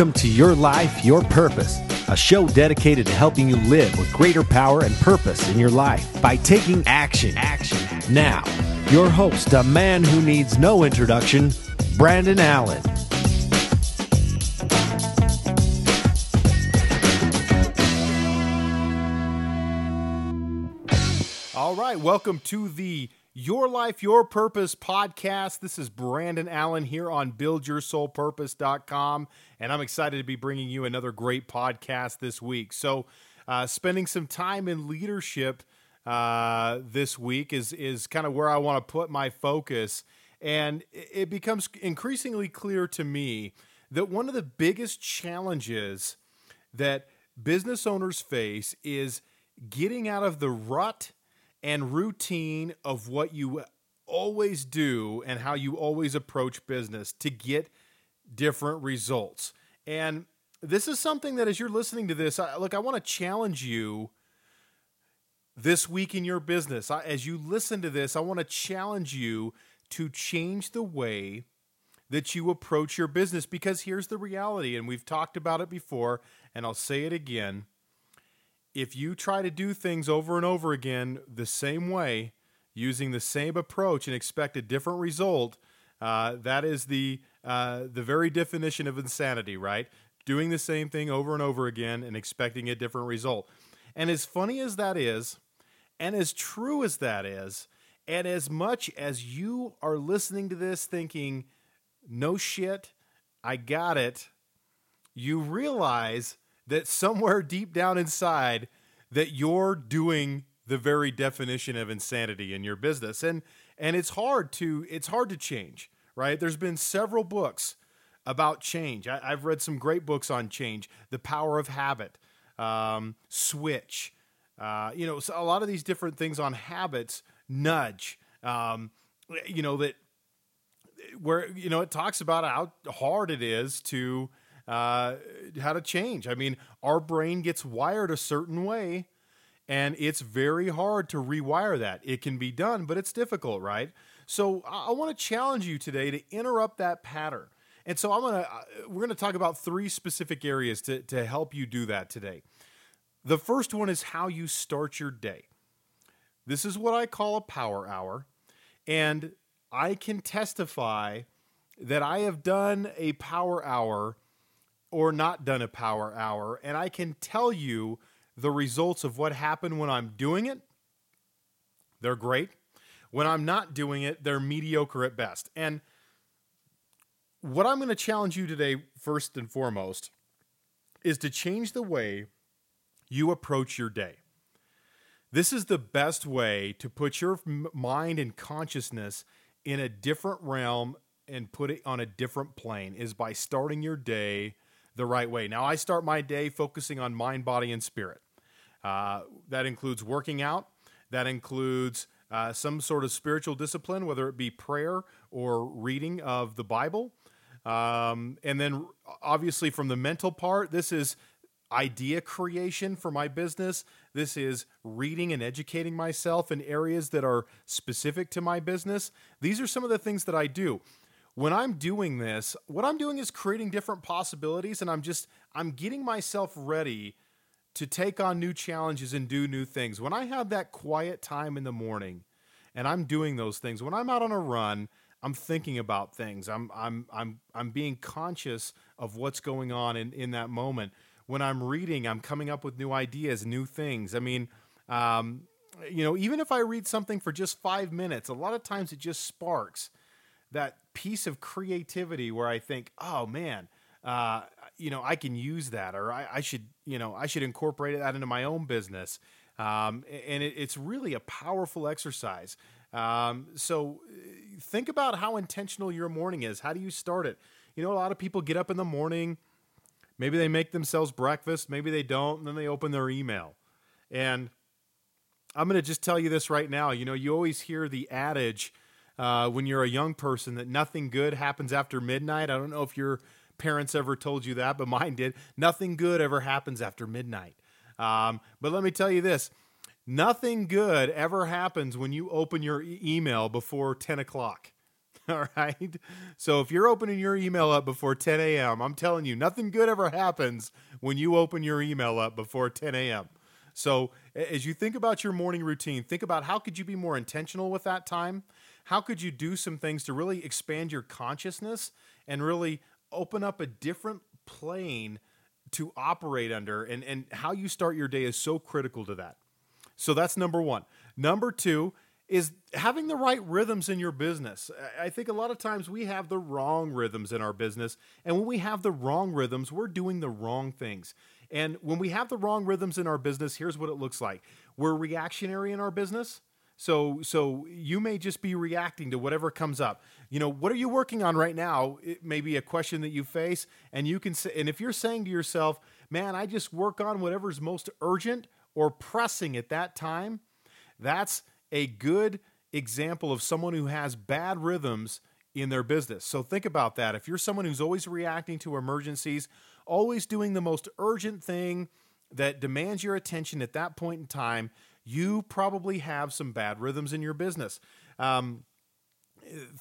Welcome to Your Life, Your Purpose, a show dedicated to helping you live with greater power and purpose in your life by taking action. Action. Now, your host, a man who needs no introduction, Brandon Allen. All right, welcome to the Your Life, Your Purpose podcast. This is Brandon Allen here on buildyoursoulpurpose.com, and I'm excited to be bringing you another great podcast this week. So, uh, spending some time in leadership uh, this week is is kind of where I want to put my focus, and it becomes increasingly clear to me that one of the biggest challenges that business owners face is getting out of the rut and routine of what you always do and how you always approach business to get different results. And this is something that as you're listening to this, I, look, I want to challenge you this week in your business. I, as you listen to this, I want to challenge you to change the way that you approach your business because here's the reality, and we've talked about it before, and I'll say it again if you try to do things over and over again the same way, using the same approach and expect a different result, uh, that is the uh, the very definition of insanity, right? Doing the same thing over and over again and expecting a different result. And as funny as that is, and as true as that is, and as much as you are listening to this thinking, no shit, I got it, you realize that somewhere deep down inside that you're doing the very definition of insanity in your business. And and it's hard to it's hard to change right? There's been several books about change. I, have read some great books on change. The power of habit um, switch uh, you know so a lot of these different things on habits nudge um, you know that where you know it talks about how hard it is to uh, how to change. I mean, our brain gets wired a certain way, and it's very hard to rewire that. It can be done, but it's difficult, right? So I, want to challenge you today to interrupt that pattern. And so I'm gonna uh, we're gonna talk about three specific areas to, to help you do that today. The first one is how you start your day. This is what I call a power hour, and I can testify that I have done a power hour or not done a power hour, and I can tell you the results of what happened when I'm doing it. They're great. When I'm not doing it, they're mediocre at best. And what I'm going to challenge you today, first and foremost, is to change the way you approach your day. This is the best way to put your mind and consciousness in a different realm and put it on a different plane is by starting your day the right way. Now, I start my day focusing on mind, body, and spirit. Uh, that includes working out, that includes uh, some sort of spiritual discipline, whether it be prayer or reading of the Bible. Um, and then, obviously, from the mental part, this is idea creation for my business. This is reading and educating myself in areas that are specific to my business. These are some of the things that I do when I'm doing this, what I'm doing is creating different possibilities and I'm just I'm getting myself ready to take on new challenges and do new things. When I have that quiet time in the morning and I'm doing those things, when I'm out on a run, I'm thinking about things. I'm I'm I'm I'm being conscious of what's going on in in that moment. When I'm reading, I'm coming up with new ideas, new things. I mean, um, you know, even if I read something for just five minutes, a lot of times it just sparks that piece of creativity where I think, oh man, uh, you know, I can use that, or I, I, should, you know, I should incorporate that into my own business. Um, and it, it's really a powerful exercise. Um, so think about how intentional your morning is. How do you start it? You know, a lot of people get up in the morning, maybe they make themselves breakfast, maybe they don't, and then they open their email. And I'm going to just tell you this right now. You know, you always hear the adage, uh, when you're a young person that nothing good happens after midnight. I don't know if your parents ever told you that, but mine did. Nothing good ever happens after midnight. Um, but let me tell you this nothing good ever happens when you open your e- email before 10 o'clock. All right. So if you're opening your email up before 10 a.m., I'm telling you, nothing good ever happens when you open your email up before 10 a.m. So as you think about your morning routine, think about how could you be more intentional with that time? How could you do some things to really expand your consciousness and really open up a different plane to operate under and, and how you start your day is so critical to that. So that's number one. Number two is having the right rhythms in your business. I think a lot of times we have the wrong rhythms in our business. And when we have the wrong rhythms, we're doing the wrong things. And when we have the wrong rhythms in our business, here's what it looks like we're reactionary in our business. So, so you may just be reacting to whatever comes up. You know, what are you working on right now? It may be a question that you face, and you can say, and if you're saying to yourself, "Man, I just work on whatever's most urgent or pressing at that time," that's a good example of someone who has bad rhythms in their business. So think about that. If you're someone who's always reacting to emergencies, always doing the most urgent thing that demands your attention at that point in time, you probably have some bad rhythms in your business. Um,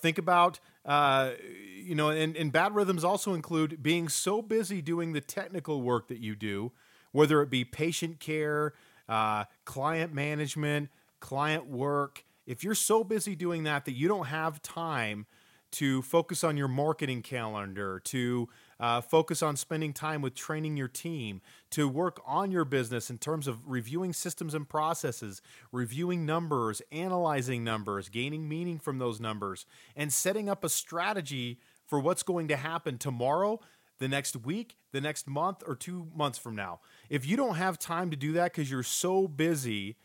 think about uh, you know and, and bad rhythms also include being so busy doing the technical work that you do whether it be patient care uh, client management client work, if you're so busy doing that that you don't have time to focus on your marketing calendar, to uh, focus on spending time with training your team, to work on your business in terms of reviewing systems and processes, reviewing numbers, analyzing numbers, gaining meaning from those numbers, and setting up a strategy for what's going to happen tomorrow, the next week, the next month, or two months from now. If you don't have time to do that because you're so busy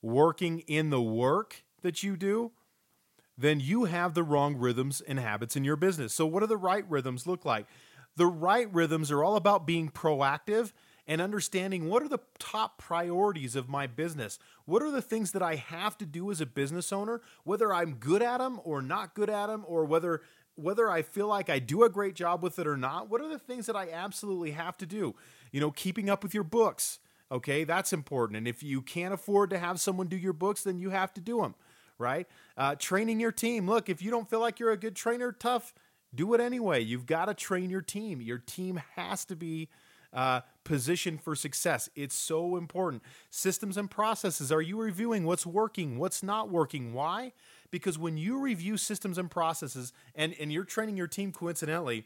working in the work that you do, then you have the wrong rhythms and habits in your business. So, what do the right rhythms look like? The right rhythms are all about being proactive and understanding what are the top priorities of my business. What are the things that I have to do as a business owner, whether I'm good at them or not good at them, or whether whether I feel like I do a great job with it or not. What are the things that I absolutely have to do? You know, keeping up with your books, Okay, that's important. And if you can't afford to have someone do your books, then you have to do them, right? Uh, training your team. Look, if you don't feel like you're a good trainer, tough, do it anyway. You've got to train your team. Your team has to be uh, positioned for success. It's so important. Systems and processes. Are you reviewing what's working, what's not working? Why? Because when you review systems and processes and, and you're training your team coincidentally,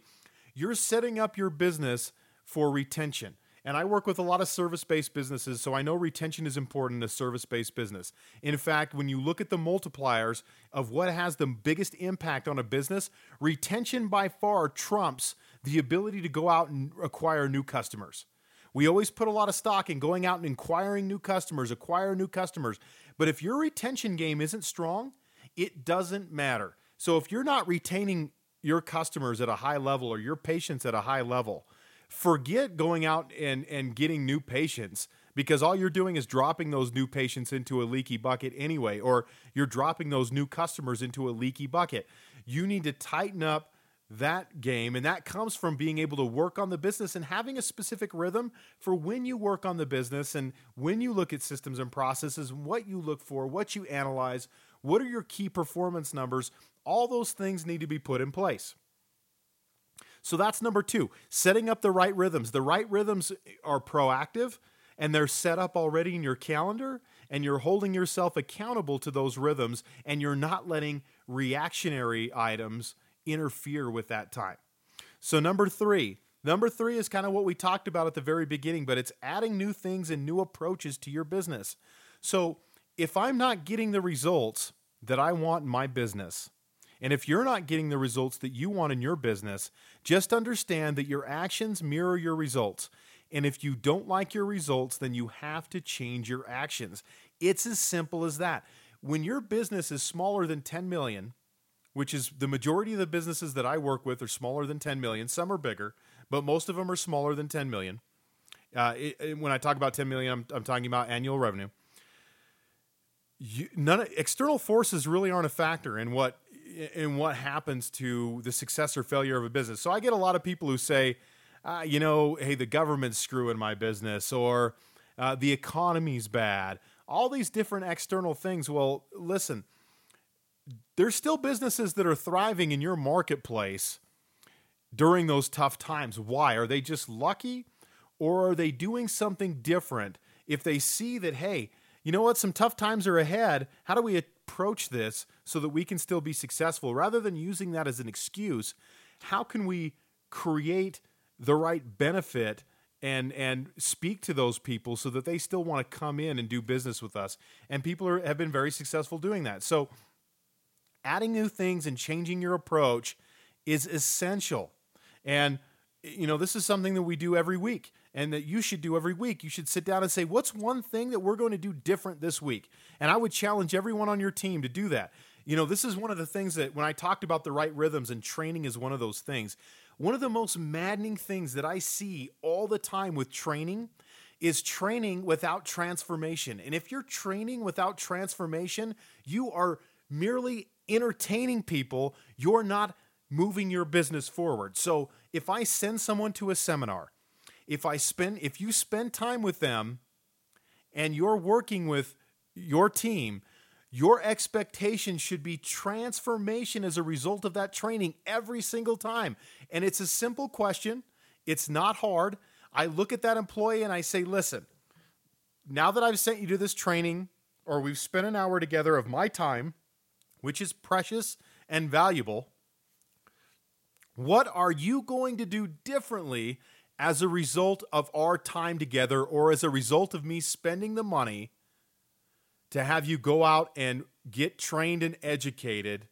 you're setting up your business for retention. And I work with a lot of service based businesses, so I know retention is important in a service based business. In fact, when you look at the multipliers of what has the biggest impact on a business, retention by far trumps the ability to go out and acquire new customers. We always put a lot of stock in going out and acquiring new customers, acquire new customers. But if your retention game isn't strong, it doesn't matter. So if you're not retaining your customers at a high level or your patients at a high level, forget going out and, and getting new patients because all you're doing is dropping those new patients into a leaky bucket anyway, or you're dropping those new customers into a leaky bucket. You need to tighten up that game, and that comes from being able to work on the business and having a specific rhythm for when you work on the business and when you look at systems and processes, what you look for, what you analyze, what are your key performance numbers. All those things need to be put in place. So that's number two, setting up the right rhythms. The right rhythms are proactive and they're set up already in your calendar, and you're holding yourself accountable to those rhythms, and you're not letting reactionary items interfere with that time. So, number three, number three is kind of what we talked about at the very beginning, but it's adding new things and new approaches to your business. So, if I'm not getting the results that I want in my business, and if you're not getting the results that you want in your business, just understand that your actions mirror your results. And if you don't like your results, then you have to change your actions. It's as simple as that. When your business is smaller than 10 million, which is the majority of the businesses that I work with are smaller than 10 million, some are bigger, but most of them are smaller than 10 million. Uh, it, it, when I talk about 10 million, I'm, I'm talking about annual revenue. You, none external forces really aren't a factor in what in what happens to the success or failure of a business. So I get a lot of people who say, uh, you know, hey, the government's screwing my business, or uh, the economy's bad. All these different external things. Well, listen, there's still businesses that are thriving in your marketplace during those tough times. Why? Are they just lucky or are they doing something different? If they see that, hey, you know what, some tough times are ahead, how do we approach this so that we can still be successful? Rather than using that as an excuse, how can we create the right benefit and and speak to those people so that they still want to come in and do business with us? And people are, have been very successful doing that. So adding new things and changing your approach is essential. And you know this is something that we do every week and that you should do every week you should sit down and say what's one thing that we're going to do different this week and i would challenge everyone on your team to do that you know this is one of the things that when i talked about the right rhythms and training is one of those things one of the most maddening things that I see all the time with training is training without transformation. And if you're training without transformation, you are merely entertaining people. You're not moving your business forward. So if I send someone to a seminar, if I spend if you spend time with them and you're working with your team, your expectation should be transformation as a result of that training every single time. And it's a simple question, it's not hard. I look at that employee and I say, listen, now that I've sent you to this training, or we've spent an hour together of my time, which is precious and valuable, what are you going to do differently as a result of our time together or as a result of me spending the money to have you go out and get trained and educated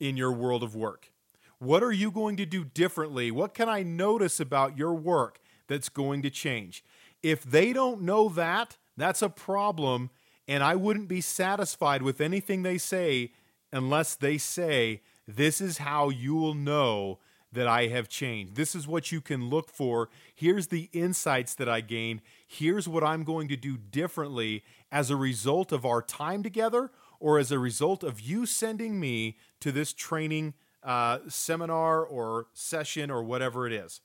in your world of work? What are you going to do differently? What can I notice about your work that's going to change? If they don't know that, that's a problem, and I wouldn't be satisfied with anything they say unless they say, This is how you will know that I have changed. This is what you can look for. Here's the insights that I gained. Here's what I'm going to do differently as a result of our time together or as a result of you sending me to this training uh, seminar or session or whatever it is.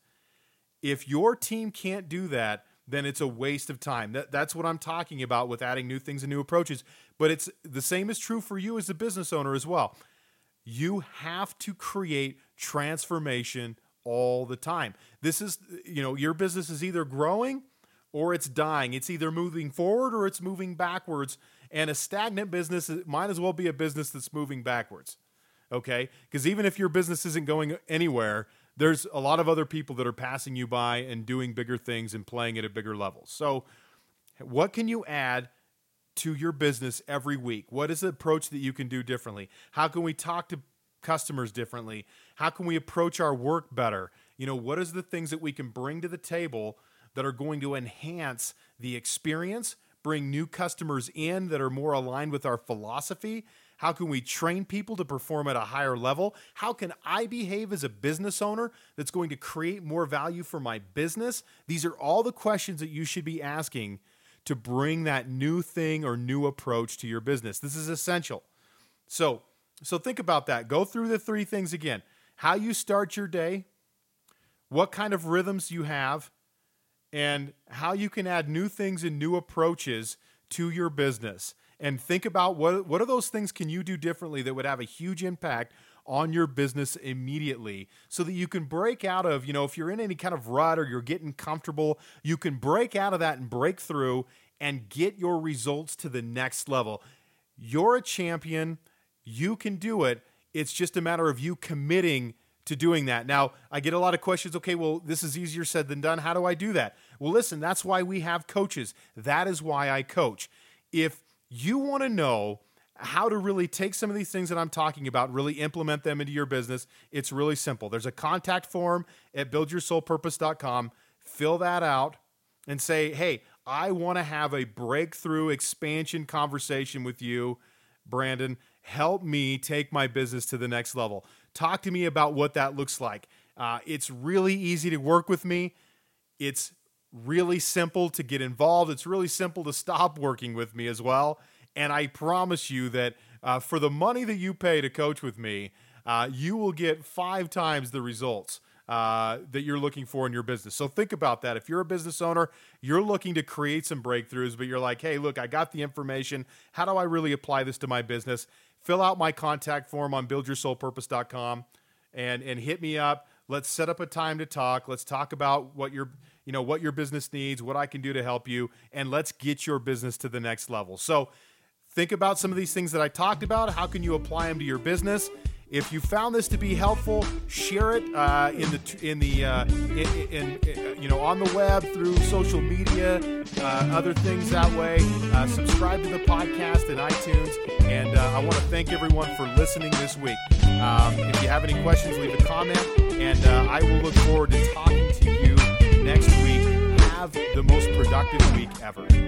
If your team can't do that, then it's a waste of time. That, that's what I'm talking about with adding new things and new approaches. But it's the same is true for you as a business owner as well. You have to create transformation all the time. This is, you know, your business is either growing or it's dying. It's either moving forward or it's moving backwards. And a stagnant business might as well be a business that's moving backwards. Okay? Because even if your business isn't going anywhere, there's a lot of other people that are passing you by and doing bigger things and playing at a bigger level. So, what can you add to your business every week? What is the approach that you can do differently? How can we talk to customers differently? How can we approach our work better? You know, what is the things that we can bring to the table that are going to enhance the experience, bring new customers in that are more aligned with our philosophy? How can we train people to perform at a higher level? How can I behave as a business owner that's going to create more value for my business? These are all the questions that you should be asking to bring that new thing or new approach to your business. This is essential. So, so think about that. Go through the three things again. How you start your day, what kind of rhythms you have, and how you can add new things and new approaches to your business. And think about what what are those things can you do differently that would have a huge impact on your business immediately so that you can break out of, you know, if you're in any kind of rut or you're getting comfortable, you can break out of that and break through and get your results to the next level. You're a champion. You can do it. It's just a matter of you committing to doing that. Now, I get a lot of questions. Okay, well, this is easier said than done. How do I do that? Well, listen, that's why we have coaches. That is why I coach. If you want to know how to really take some of these things that I'm talking about, really implement them into your business, it's really simple. There's a contact form at buildyoursoulpurpose.com. Fill that out and say, hey, I want to have a breakthrough expansion conversation with you, Brandon. Help me take my business to the next level. Talk to me about what that looks like. Uh, it's really easy to work with me. It's really simple to get involved. It's really simple to stop working with me as well. And I promise you that uh, for the money that you pay to coach with me, uh, you will get five times the results uh, that you're looking for in your business. So think about that. If you're a business owner, you're looking to create some breakthroughs, but you're like, hey, look, I got the information. How do I really apply this to my business? Fill out my contact form on buildyoursoulpurpose.com and and hit me up. Let's set up a time to talk. Let's talk about what your you know what your business needs, what I can do to help you, and let's get your business to the next level. So think about some of these things that I talked about. How can you apply them to your business? If you found this to be helpful, share it uh, in the in the uh, in, in, in, you know on the web through social media, uh, other things that way. Uh, subscribe to the podcast in iTunes, and uh, I want to thank everyone for listening this week. Um, if you have any questions, leave a comment, and uh, I will look forward to talking to you next week. Have the most productive week ever.